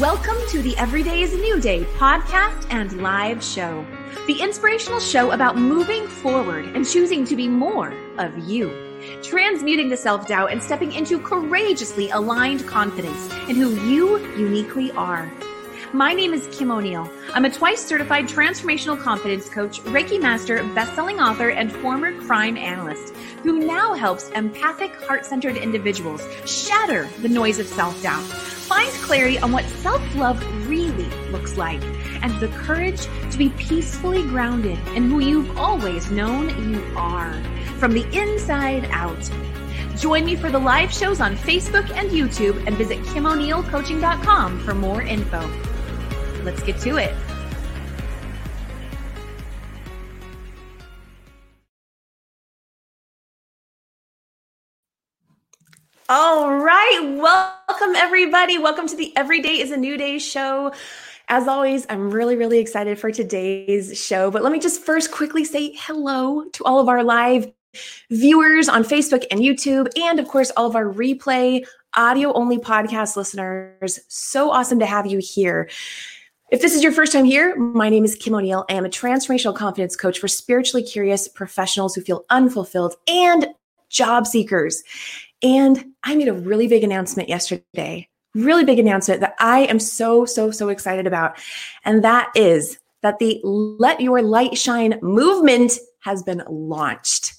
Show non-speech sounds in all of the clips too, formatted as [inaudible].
Welcome to the Everyday is a New Day podcast and live show. The inspirational show about moving forward and choosing to be more of you. Transmuting the self doubt and stepping into courageously aligned confidence in who you uniquely are. My name is Kim O'Neill. I'm a twice certified transformational confidence coach, Reiki master, best-selling author, and former crime analyst who now helps empathic, heart-centered individuals shatter the noise of self-doubt, find clarity on what self-love really looks like, and the courage to be peacefully grounded in who you've always known you are from the inside out. Join me for the live shows on Facebook and YouTube and visit KimO'NeillCoaching.com for more info. Let's get to it. All right. Welcome, everybody. Welcome to the Everyday is a New Day show. As always, I'm really, really excited for today's show. But let me just first quickly say hello to all of our live viewers on Facebook and YouTube, and of course, all of our replay audio only podcast listeners. So awesome to have you here. If this is your first time here, my name is Kim O'Neill. I am a transformational confidence coach for spiritually curious professionals who feel unfulfilled and job seekers. And I made a really big announcement yesterday, really big announcement that I am so, so, so excited about. And that is that the Let Your Light Shine movement has been launched.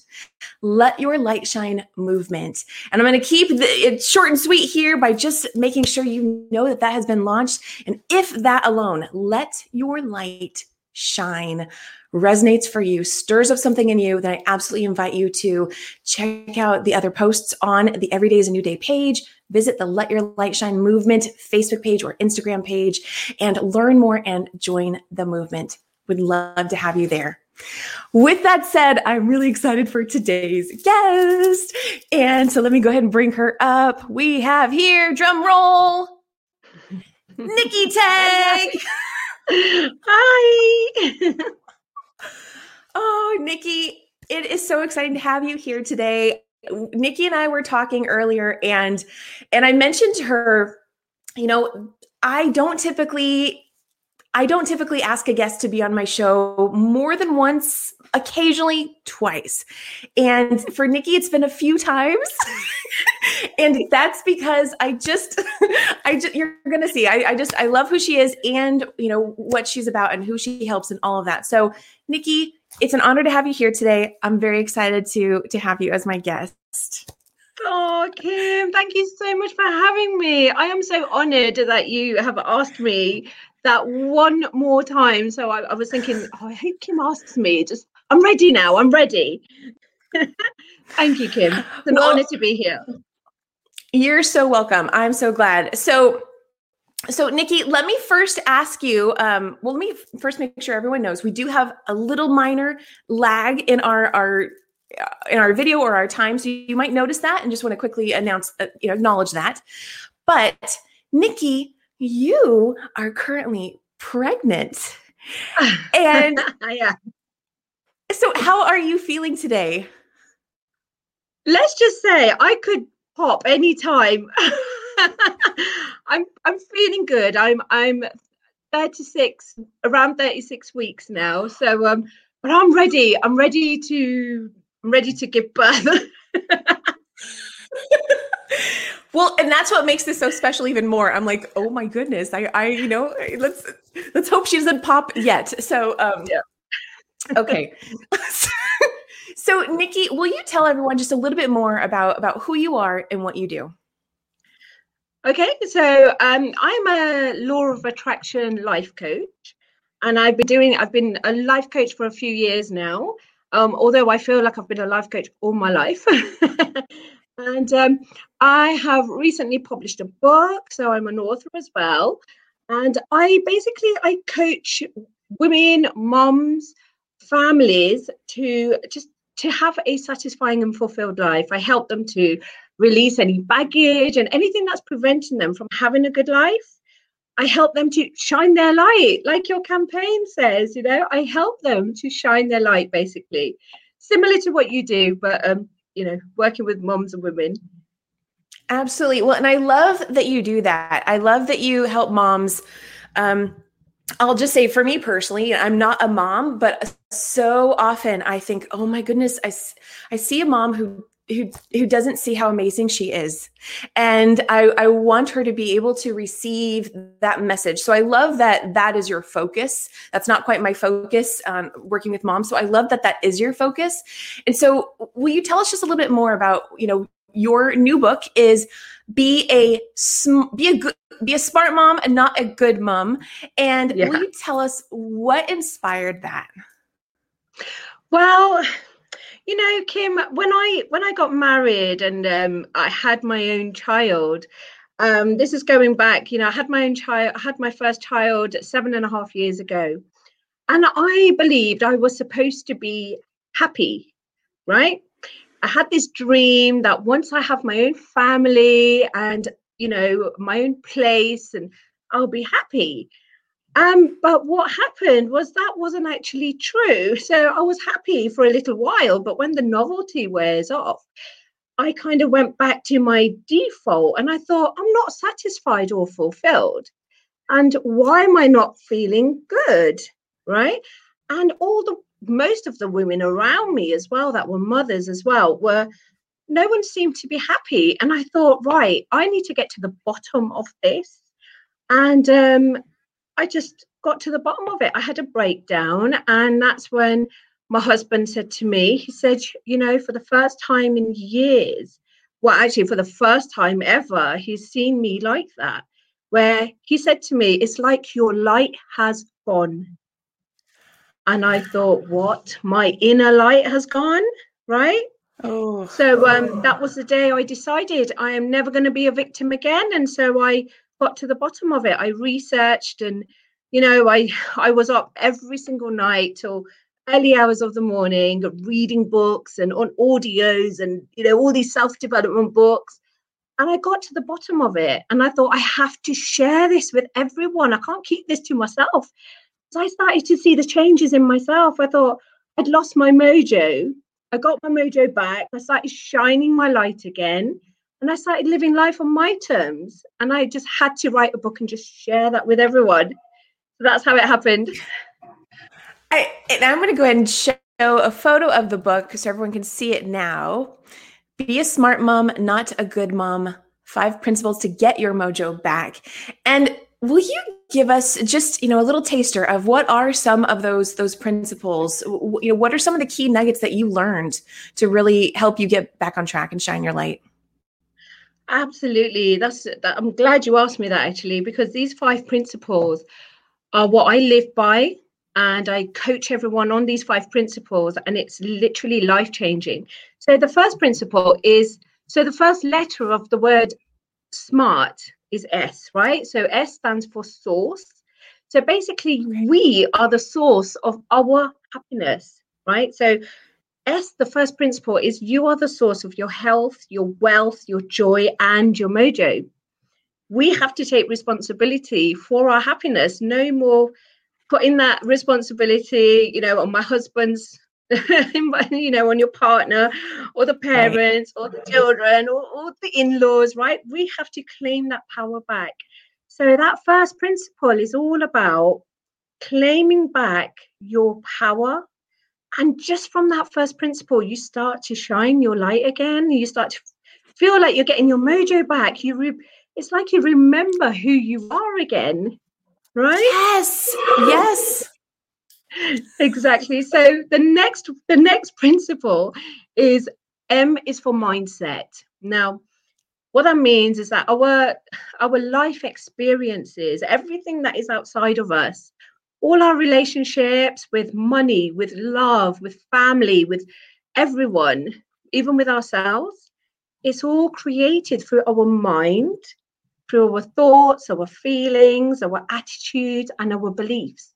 Let Your Light Shine movement. And I'm going to keep it short and sweet here by just making sure you know that that has been launched. And if that alone, Let Your Light Shine resonates for you, stirs up something in you, then I absolutely invite you to check out the other posts on the Every Day is a New Day page. Visit the Let Your Light Shine movement Facebook page or Instagram page and learn more and join the movement. Would love to have you there. With that said, I'm really excited for today's guest. And so let me go ahead and bring her up. We have here, drum roll, [laughs] Nikki Tag. [laughs] Hi. [laughs] oh, Nikki, it is so exciting to have you here today. Nikki and I were talking earlier and and I mentioned to her, you know, I don't typically I don't typically ask a guest to be on my show more than once, occasionally twice. And for Nikki, it's been a few times. [laughs] and that's because I just, [laughs] I just, you're going to see, I, I just, I love who she is and, you know, what she's about and who she helps and all of that. So, Nikki, it's an honor to have you here today. I'm very excited to, to have you as my guest. Oh, Kim, thank you so much for having me. I am so honored that you have asked me that one more time. So I, I was thinking, oh, I hope Kim asks me. Just, I'm ready now. I'm ready. [laughs] Thank you, Kim. It's an well, honor to be here. You're so welcome. I'm so glad. So, so Nikki, let me first ask you. Um, well, let me first make sure everyone knows we do have a little minor lag in our our in our video or our time, so you might notice that, and just want to quickly announce, uh, you know, acknowledge that. But Nikki you are currently pregnant. [sighs] And [laughs] yeah. So how are you feeling today? Let's just say I could pop anytime. [laughs] I'm I'm feeling good. I'm I'm 36 around 36 weeks now. So um but I'm ready. I'm ready to I'm ready to give birth. [laughs] Well, and that's what makes this so special even more. I'm like, oh my goodness, I, I, you know, let's let's hope she doesn't pop yet. So, um, yeah. okay. [laughs] so, Nikki, will you tell everyone just a little bit more about about who you are and what you do? Okay, so um, I'm a law of attraction life coach, and I've been doing. I've been a life coach for a few years now. Um, although I feel like I've been a life coach all my life. [laughs] And um, I have recently published a book, so I'm an author as well. And I basically I coach women, moms, families to just to have a satisfying and fulfilled life. I help them to release any baggage and anything that's preventing them from having a good life. I help them to shine their light, like your campaign says. You know, I help them to shine their light, basically, similar to what you do, but um, you know working with moms and women Absolutely. Well, and I love that you do that. I love that you help moms. Um, I'll just say for me personally, I'm not a mom, but so often I think, oh my goodness, I, I see a mom who who who doesn't see how amazing she is. And I, I want her to be able to receive that message. So i love that that is your focus. That's not quite my focus um, working with moms. So i love that that is your focus. And so will you tell us just a little bit more about you know your new book is be a be a good be a smart mom and not a good mom. And yeah. will you tell us what inspired that? Well you know kim when i when i got married and um, i had my own child um, this is going back you know i had my own child i had my first child seven and a half years ago and i believed i was supposed to be happy right I had this dream that once I have my own family and you know my own place and I'll be happy. Um, but what happened was that wasn't actually true. So I was happy for a little while, but when the novelty wears off, I kind of went back to my default and I thought, I'm not satisfied or fulfilled. And why am I not feeling good? Right. And all the most of the women around me as well that were mothers as well were no one seemed to be happy and i thought right i need to get to the bottom of this and um, i just got to the bottom of it i had a breakdown and that's when my husband said to me he said you know for the first time in years well actually for the first time ever he's seen me like that where he said to me it's like your light has gone and I thought, what? My inner light has gone, right? Oh. So um, that was the day I decided I am never going to be a victim again, and so I got to the bottom of it. I researched, and you know, I [laughs] I was up every single night till early hours of the morning, reading books and on audios, and you know, all these self development books. And I got to the bottom of it, and I thought I have to share this with everyone. I can't keep this to myself. So I started to see the changes in myself. I thought I'd lost my mojo. I got my mojo back. I started shining my light again. And I started living life on my terms. And I just had to write a book and just share that with everyone. So that's how it happened. I, and I'm going to go ahead and show a photo of the book so everyone can see it now. Be a smart mom, not a good mom. Five principles to get your mojo back. And will you give us just you know a little taster of what are some of those those principles you know what are some of the key nuggets that you learned to really help you get back on track and shine your light absolutely that's that, i'm glad you asked me that actually because these five principles are what i live by and i coach everyone on these five principles and it's literally life changing so the first principle is so the first letter of the word smart is S, right? So S stands for source. So basically, we are the source of our happiness, right? So S, the first principle is you are the source of your health, your wealth, your joy, and your mojo. We have to take responsibility for our happiness. No more putting that responsibility, you know, on my husband's [laughs] you know, on your partner or the parents right. or the children or, or the in laws, right? We have to claim that power back. So, that first principle is all about claiming back your power. And just from that first principle, you start to shine your light again. You start to feel like you're getting your mojo back. You re- it's like you remember who you are again, right? Yes, yes [laughs] exactly so the next the next principle is m is for mindset now what that means is that our our life experiences everything that is outside of us all our relationships with money with love with family with everyone even with ourselves it's all created through our mind through our thoughts our feelings our attitudes and our beliefs.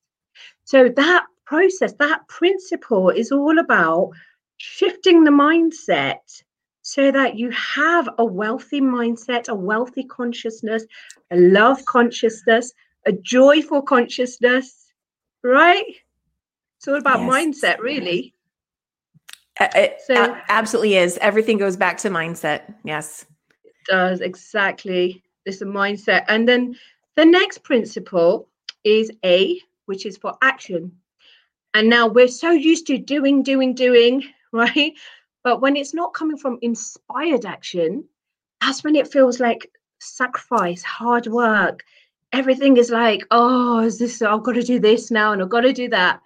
So that process, that principle is all about shifting the mindset so that you have a wealthy mindset, a wealthy consciousness, a love consciousness, a joyful consciousness, right? It's all about yes. mindset, really. It so, absolutely is. Everything goes back to mindset. Yes. It does exactly. It's a mindset. And then the next principle is A, which is for action. And now we're so used to doing, doing, doing, [laughs] right? But when it's not coming from inspired action, that's when it feels like sacrifice, hard work. Everything is like, oh, is this, I've got to do this now and I've got to do that.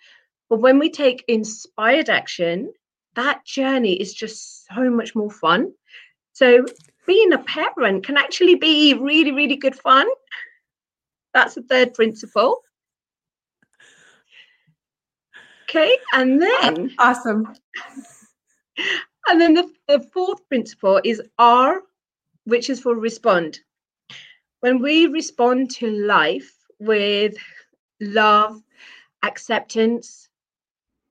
But when we take inspired action, that journey is just so much more fun. So being a parent can actually be really, really good fun. That's the third principle. Okay, and then [laughs] awesome. And then the, the fourth principle is R, which is for respond. When we respond to life with love, acceptance,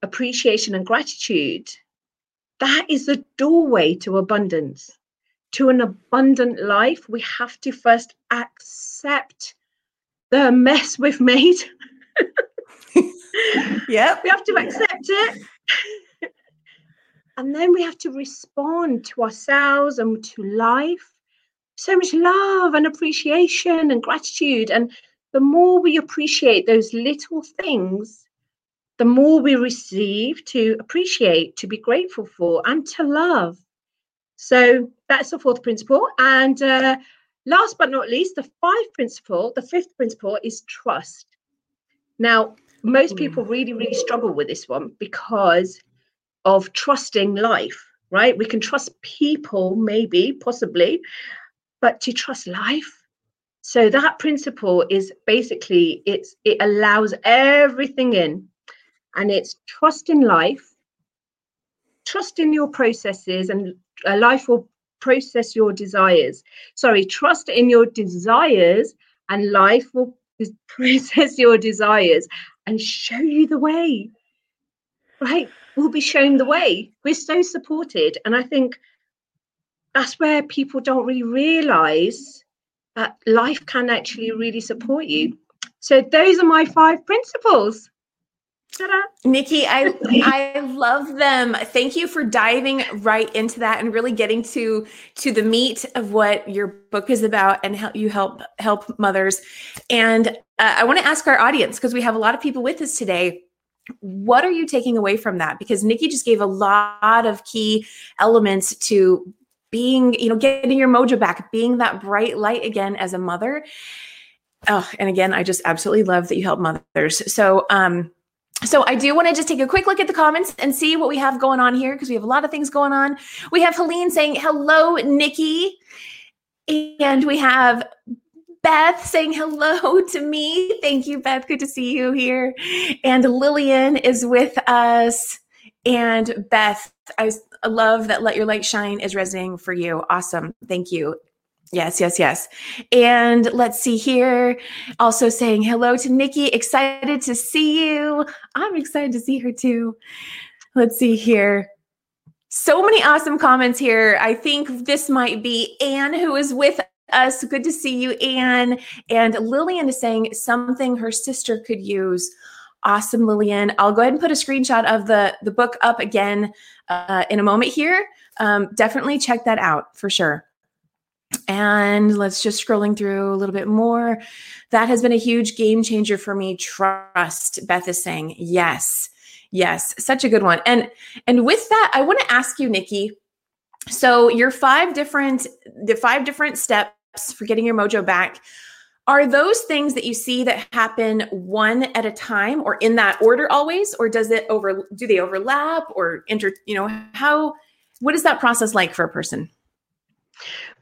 appreciation, and gratitude, that is the doorway to abundance. To an abundant life, we have to first accept the mess we've made. [laughs] yep. We have to accept it. and then we have to respond to ourselves and to life. So much love and appreciation and gratitude. And the more we appreciate those little things, the more we receive to appreciate, to be grateful for, and to love. So that's the fourth principle. And uh, last but not least, the fifth principle, the fifth principle is trust. Now, most hmm. people really, really struggle with this one because of trusting life, right? We can trust people, maybe, possibly, but to trust life. So that principle is basically it's it allows everything in and it's trust in life, trust in your processes, and life will process your desires. Sorry, trust in your desires, and life will [laughs] process your desires and show you the way. Right? We'll be shown the way. We're so supported. And I think that's where people don't really realize that life can actually really support you. So, those are my five principles. Ta-da. Nikki, I [laughs] I love them. Thank you for diving right into that and really getting to to the meat of what your book is about and how you help help mothers. And uh, I want to ask our audience because we have a lot of people with us today. What are you taking away from that? Because Nikki just gave a lot of key elements to being, you know, getting your mojo back, being that bright light again as a mother. Oh, and again, I just absolutely love that you help mothers. So, um, so I do want to just take a quick look at the comments and see what we have going on here because we have a lot of things going on. We have Helene saying, hello, Nikki. And we have Beth saying hello [laughs] to me. Thank you, Beth. Good to see you here. And Lillian is with us. And Beth, I love that Let Your Light Shine is resonating for you. Awesome. Thank you. Yes, yes, yes. And let's see here. Also saying hello to Nikki. Excited to see you. I'm excited to see her too. Let's see here. So many awesome comments here. I think this might be Anne who is with us. Good to see you, Anne. And Lillian is saying something her sister could use. Awesome, Lillian. I'll go ahead and put a screenshot of the, the book up again uh, in a moment here. Um, definitely check that out for sure. And let's just scrolling through a little bit more. That has been a huge game changer for me. Trust, Beth is saying. Yes. Yes, such a good one. And and with that, I want to ask you, Nikki. So your five different the five different steps for getting your mojo back. Are those things that you see that happen one at a time or in that order always? Or does it over do they overlap or inter, you know, how what is that process like for a person?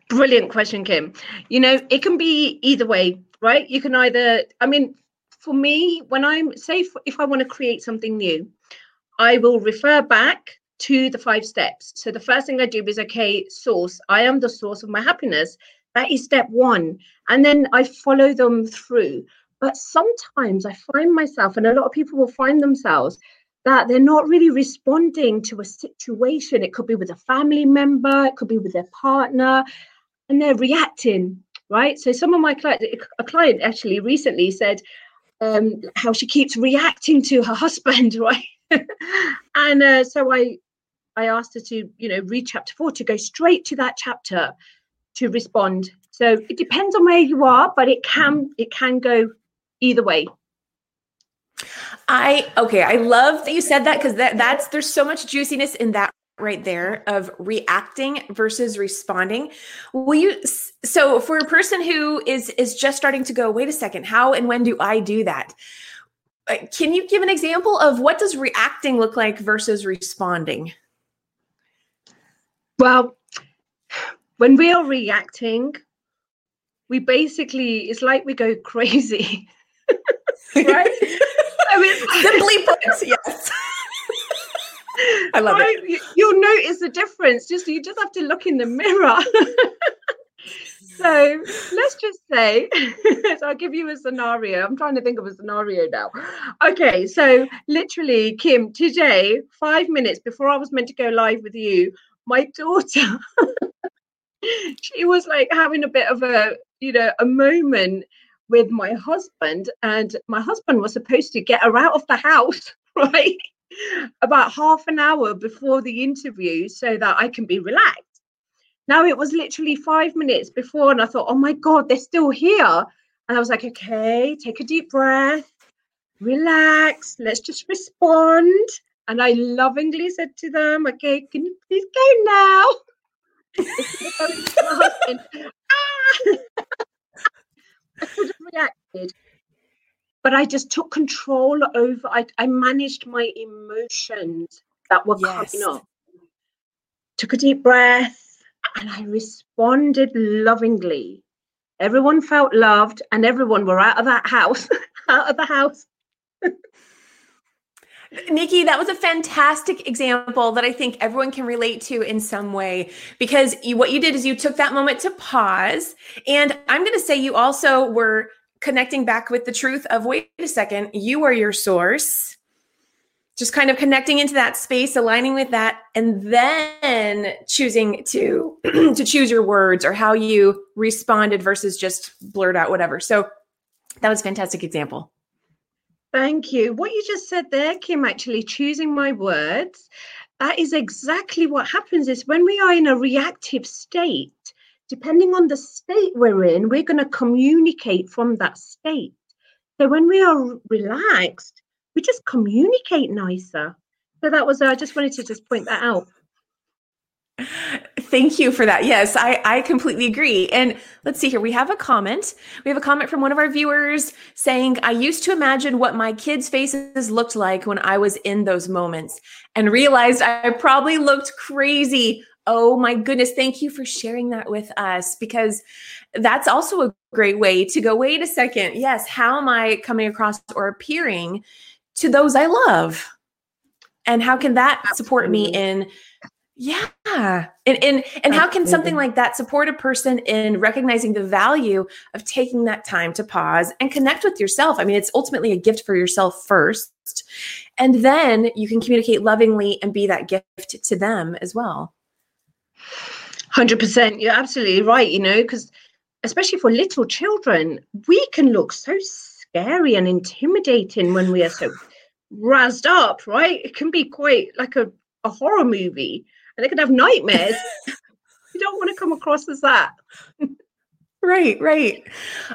Brilliant question, Kim. You know, it can be either way, right? You can either, I mean, for me, when I'm, say, if, if I want to create something new, I will refer back to the five steps. So the first thing I do is, okay, source, I am the source of my happiness. That is step one. And then I follow them through. But sometimes I find myself, and a lot of people will find themselves, that they're not really responding to a situation. It could be with a family member, it could be with their partner, and they're reacting right so some of my clients a client actually recently said um, how she keeps reacting to her [laughs] husband right and uh, so i i asked her to you know read chapter four to go straight to that chapter to respond. So it depends on where you are, but it can it can go either way. I okay, I love that you said that because that that's there's so much juiciness in that right there of reacting versus responding will you so for a person who is is just starting to go wait a second how and when do i do that uh, can you give an example of what does reacting look like versus responding well when we are reacting we basically it's like we go crazy [laughs] right I mean, [laughs] simply [laughs] put yes I love right? it. You'll notice the difference. Just you just have to look in the mirror. so let's just say, so I'll give you a scenario. I'm trying to think of a scenario now. Okay, so literally, Kim, today, five minutes before I was meant to go live with you, my daughter, she was like having a bit of a, you know, a moment with my husband, and my husband was supposed to get her out of the house, [laughs] right? about half an hour before the interview so that I can be relaxed. Now it was literally five minutes before, and I thought, oh my God, they're still here. And I was like, okay, take a deep breath, relax, let's just respond. And I lovingly said to them, okay, can you please go now? [laughs] ah! I could have reacted but I just took control over. I, I managed my emotions that were yes. coming up. Took a deep breath, and I responded lovingly. Everyone felt loved, and everyone were out of that house, [laughs] out of the house. Nikki, that was a fantastic example that I think everyone can relate to in some way because you, what you did is you took that moment to pause. And I'm going to say you also were connecting back with the truth of wait a second, you are your source. Just kind of connecting into that space, aligning with that, and then choosing to [clears throat] to choose your words or how you responded versus just blurt out whatever. So that was fantastic example. Thank you. What you just said there, Kim, actually choosing my words, that is exactly what happens is when we are in a reactive state, depending on the state we're in, we're going to communicate from that state. So when we are relaxed, we just communicate nicer. So that was, I just wanted to just point that out. Thank you for that. Yes, I, I completely agree. And let's see here. We have a comment. We have a comment from one of our viewers saying, I used to imagine what my kids' faces looked like when I was in those moments and realized I probably looked crazy Oh my goodness. Thank you for sharing that with us because that's also a great way to go, wait a second. Yes. How am I coming across or appearing to those I love? And how can that support me in yeah. And and and how can something like that support a person in recognizing the value of taking that time to pause and connect with yourself? I mean, it's ultimately a gift for yourself first. And then you can communicate lovingly and be that gift to them as well. 100% you're absolutely right you know because especially for little children we can look so scary and intimidating when we are so [sighs] razzed up right it can be quite like a, a horror movie and they could have nightmares [laughs] you don't want to come across as that right right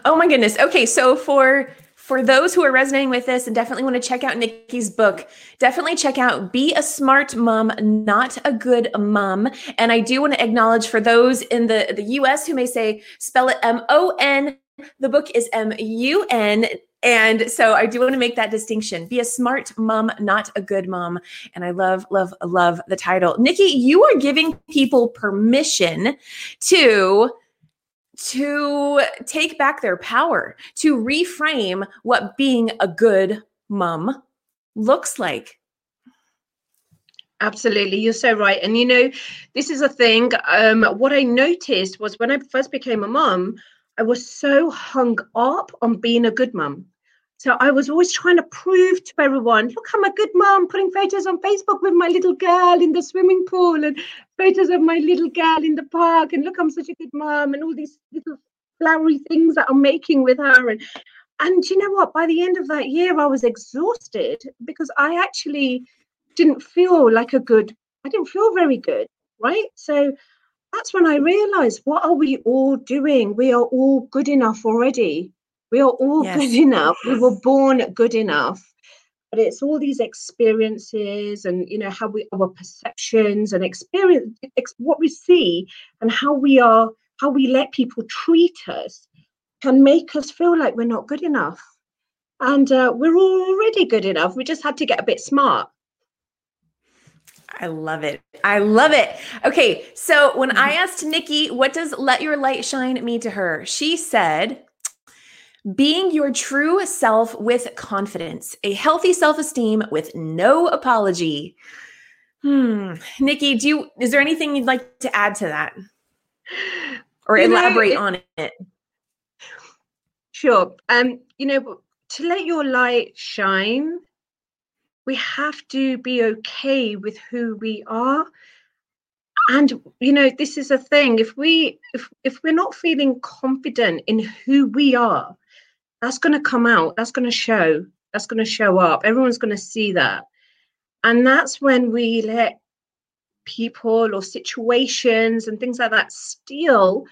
oh my goodness okay so for for those who are resonating with this and definitely want to check out Nikki's book, definitely check out Be a Smart Mom, Not a Good Mom. And I do want to acknowledge for those in the, the US who may say, spell it M O N. The book is M U N. And so I do want to make that distinction. Be a smart mom, not a good mom. And I love, love, love the title. Nikki, you are giving people permission to to take back their power, to reframe what being a good mom looks like. Absolutely, you're so right. And you know, this is a thing. Um, what I noticed was when I first became a mom, I was so hung up on being a good mom. So I was always trying to prove to everyone, look, I'm a good mom, putting photos on Facebook with my little girl in the swimming pool and photos of my little girl in the park. And look, I'm such a good mom, and all these little flowery things that I'm making with her. And and you know what? By the end of that year, I was exhausted because I actually didn't feel like a good, I didn't feel very good. Right. So that's when I realized what are we all doing? We are all good enough already. We are all yes. good enough. We were born good enough. But it's all these experiences and you know how we our perceptions and experience ex, what we see and how we are how we let people treat us can make us feel like we're not good enough. And uh, we're already good enough. We just had to get a bit smart. I love it. I love it. Okay. So when I mm-hmm. asked Nikki, what does let your light shine mean to her? She said, being your true self with confidence, a healthy self esteem with no apology. Hmm. Nikki, do you, is there anything you'd like to add to that or you elaborate know, it, on it? Sure. Um, you know, to let your light shine we have to be okay with who we are. And you know this is a thing if we if if we're not feeling confident in who we are that's going to come out that's going to show that's going to show up everyone's going to see that. And that's when we let people or situations and things like that steal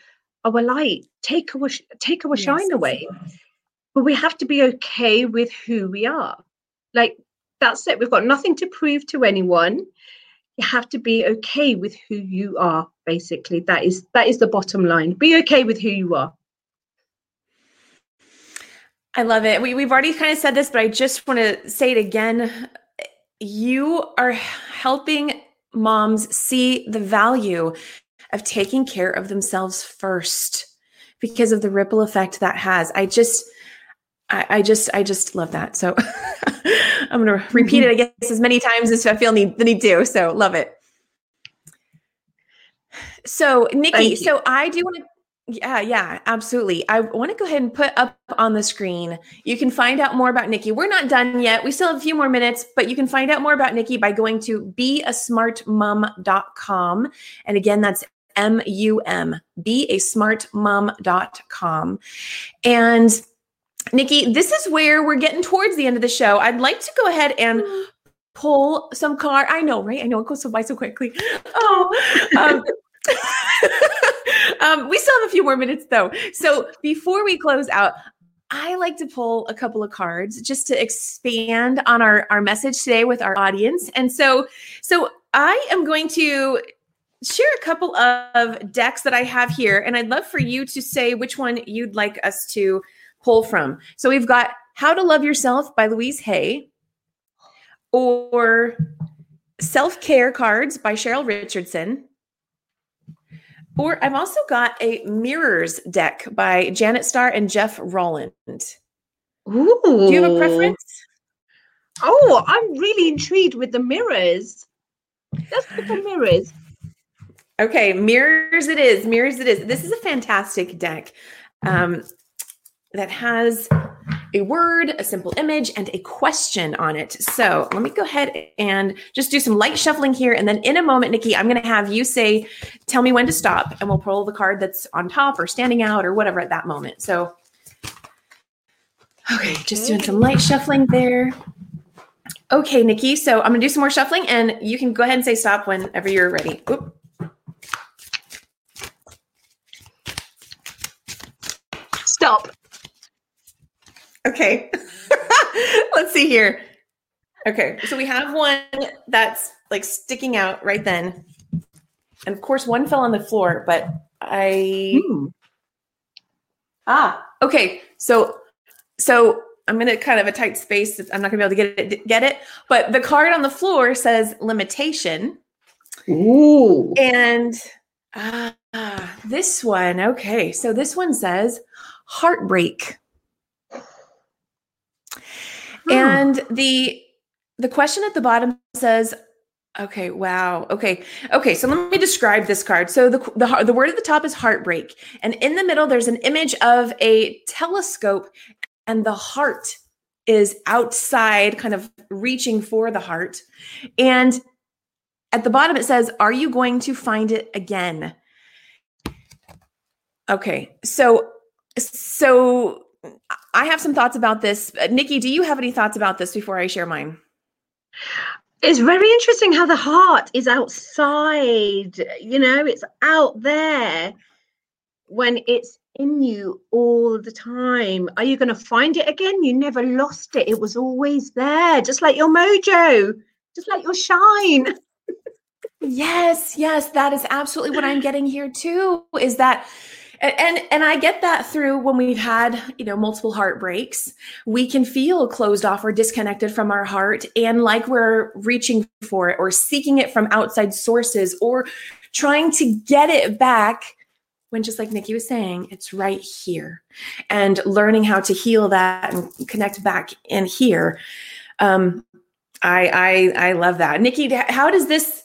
our light take our take our yes. shine away. but we have to be okay with who we are. Like that's it. We've got nothing to prove to anyone. You have to be okay with who you are, basically. That is that is the bottom line. Be okay with who you are. I love it. We, we've already kind of said this, but I just want to say it again. You are helping moms see the value of taking care of themselves first because of the ripple effect that has. I just, I, I just, I just love that. So [laughs] I'm going to repeat it, I guess, as many times as I feel need, the need to. So love it. So Nikki, so I do want to yeah, yeah, absolutely. I want to go ahead and put up on the screen. You can find out more about Nikki. We're not done yet. We still have a few more minutes, but you can find out more about Nikki by going to beasmartmom.com. And again, that's M U M, beasmartmom.com. And Nikki, this is where we're getting towards the end of the show. I'd like to go ahead and pull some card. I know, right? I know it goes so by so quickly. Oh, um, [laughs] um, we still have a few more minutes though. So before we close out, I like to pull a couple of cards just to expand on our, our message today with our audience. And so, so I am going to share a couple of decks that I have here, and I'd love for you to say which one you'd like us to pull from. So we've got How to Love Yourself by Louise Hay or Self Care Cards by Cheryl Richardson. Or I've also got a Mirrors deck by Janet Starr and Jeff Rolland. Ooh. Do you have a preference? Oh, I'm really intrigued with the mirrors. Let's look at mirrors. Okay, mirrors it is. Mirrors it is. This is a fantastic deck. Um, that has a word, a simple image, and a question on it. So let me go ahead and just do some light shuffling here. And then in a moment, Nikki, I'm going to have you say, tell me when to stop, and we'll pull the card that's on top or standing out or whatever at that moment. So, okay, just doing some light shuffling there. Okay, Nikki. So I'm going to do some more shuffling, and you can go ahead and say stop whenever you're ready. Oop. Stop. Okay. [laughs] Let's see here. Okay. So we have one that's like sticking out right then. And of course, one fell on the floor, but I. Hmm. Ah, okay. So, so I'm in a kind of a tight space. I'm not gonna be able to get it. Get it. But the card on the floor says limitation. Ooh. And ah, this one. Okay. So this one says heartbreak. Oh. And the the question at the bottom says, okay, wow. Okay. Okay, so let me describe this card. So the, the the word at the top is heartbreak, and in the middle there's an image of a telescope and the heart is outside kind of reaching for the heart. And at the bottom it says, "Are you going to find it again?" Okay. So so I have some thoughts about this. Uh, Nikki, do you have any thoughts about this before I share mine? It's very interesting how the heart is outside, you know, it's out there when it's in you all the time. Are you going to find it again? You never lost it. It was always there, just like your mojo, just like your shine. [laughs] yes, yes, that is absolutely what I'm getting here too. Is that and and i get that through when we've had you know multiple heartbreaks we can feel closed off or disconnected from our heart and like we're reaching for it or seeking it from outside sources or trying to get it back when just like nikki was saying it's right here and learning how to heal that and connect back in here. Um i i i love that. Nikki how does this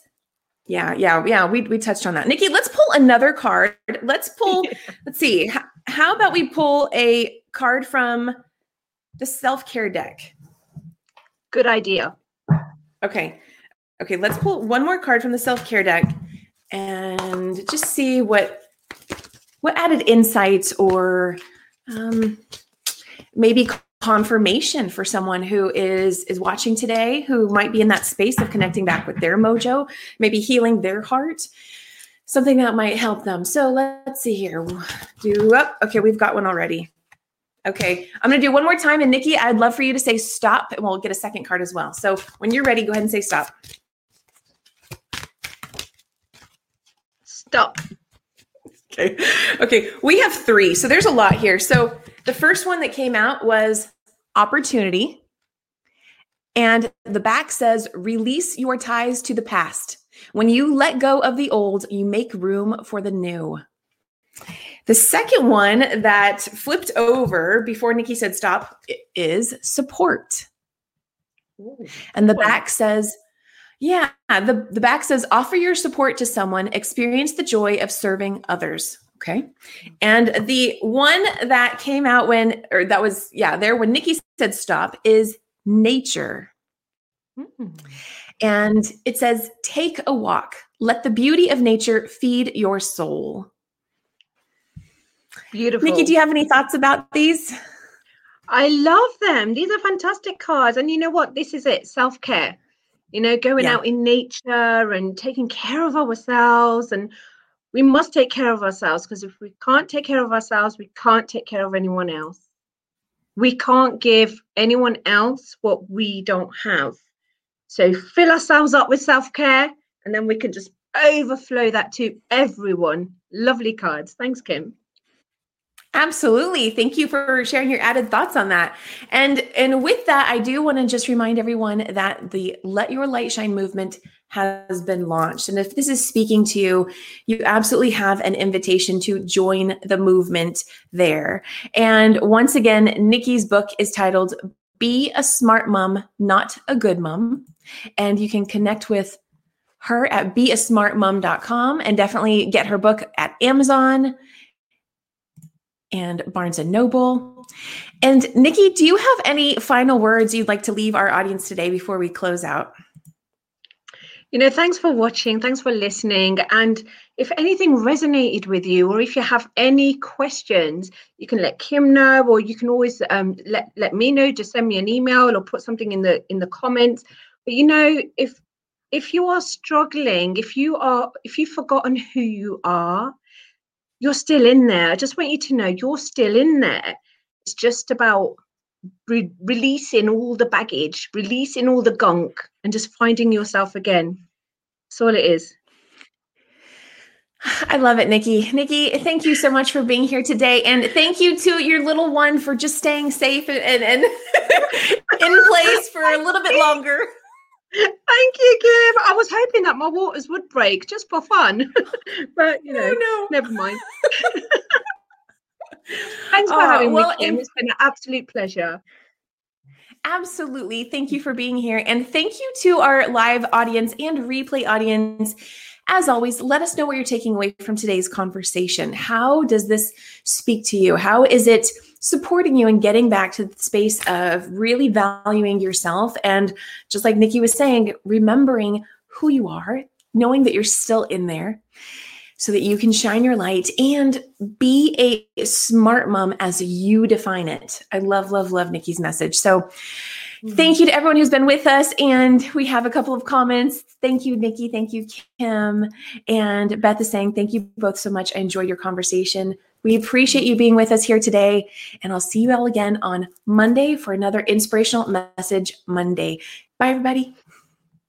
yeah, yeah, yeah. We we touched on that. Nikki, let's pull another card. Let's pull. [laughs] let's see. How, how about we pull a card from the self care deck? Good idea. Okay. Okay. Let's pull one more card from the self care deck and just see what what added insights or um, maybe confirmation for someone who is is watching today who might be in that space of connecting back with their mojo maybe healing their heart something that might help them. So let's see here. Do up. Okay we've got one already. Okay i'm going to do one more time and nikki i'd love for you to say stop and we'll get a second card as well. So when you're ready go ahead and say stop. Stop. Okay okay we have three so there's a lot here. So the first one that came out was opportunity. And the back says, release your ties to the past. When you let go of the old, you make room for the new. The second one that flipped over before Nikki said stop is support. Ooh, and the back says, yeah, the, the back says offer your support to someone, experience the joy of serving others. Okay. And the one that came out when, or that was, yeah, there when Nikki said stop is nature. Mm. And it says, take a walk. Let the beauty of nature feed your soul. Beautiful. Nikki, do you have any thoughts about these? I love them. These are fantastic cards. And you know what? This is it self care. You know, going yeah. out in nature and taking care of ourselves and we must take care of ourselves because if we can't take care of ourselves, we can't take care of anyone else. We can't give anyone else what we don't have. So fill ourselves up with self care and then we can just overflow that to everyone. Lovely cards. Thanks, Kim. Absolutely. Thank you for sharing your added thoughts on that. And and with that, I do want to just remind everyone that the Let Your Light Shine movement has been launched. And if this is speaking to you, you absolutely have an invitation to join the movement there. And once again, Nikki's book is titled Be a Smart Mom, Not a Good Mom. And you can connect with her at beasmartmom.com and definitely get her book at Amazon and Barnes and Noble. And Nikki, do you have any final words you'd like to leave our audience today before we close out? You know, thanks for watching, thanks for listening. And if anything resonated with you, or if you have any questions, you can let Kim know, or you can always um, let let me know. Just send me an email or put something in the in the comments. But you know, if if you are struggling, if you are if you've forgotten who you are, you're still in there. I just want you to know you're still in there. It's just about re- releasing all the baggage, releasing all the gunk, and just finding yourself again. That's all it is. I love it, Nikki. Nikki, thank you so much for being here today. And thank you to your little one for just staying safe and, and, and [laughs] in place for a little bit longer. Thank you, Kim. I was hoping that my waters would break just for fun, [laughs] but you know, no, no. never mind. [laughs] Thanks for uh, having well, me, Kim. It's been an absolute pleasure. Absolutely. Thank you for being here. And thank you to our live audience and replay audience. As always, let us know what you're taking away from today's conversation. How does this speak to you? How is it supporting you and getting back to the space of really valuing yourself? And just like Nikki was saying, remembering who you are, knowing that you're still in there so that you can shine your light and be a smart mom as you define it. I love, love, love Nikki's message. So, mm-hmm. Thank you to everyone who's been with us. And we have a couple of comments. Thank you, Nikki. Thank you, Kim. And Beth is saying, Thank you both so much. I enjoyed your conversation. We appreciate you being with us here today. And I'll see you all again on Monday for another inspirational message Monday. Bye, everybody.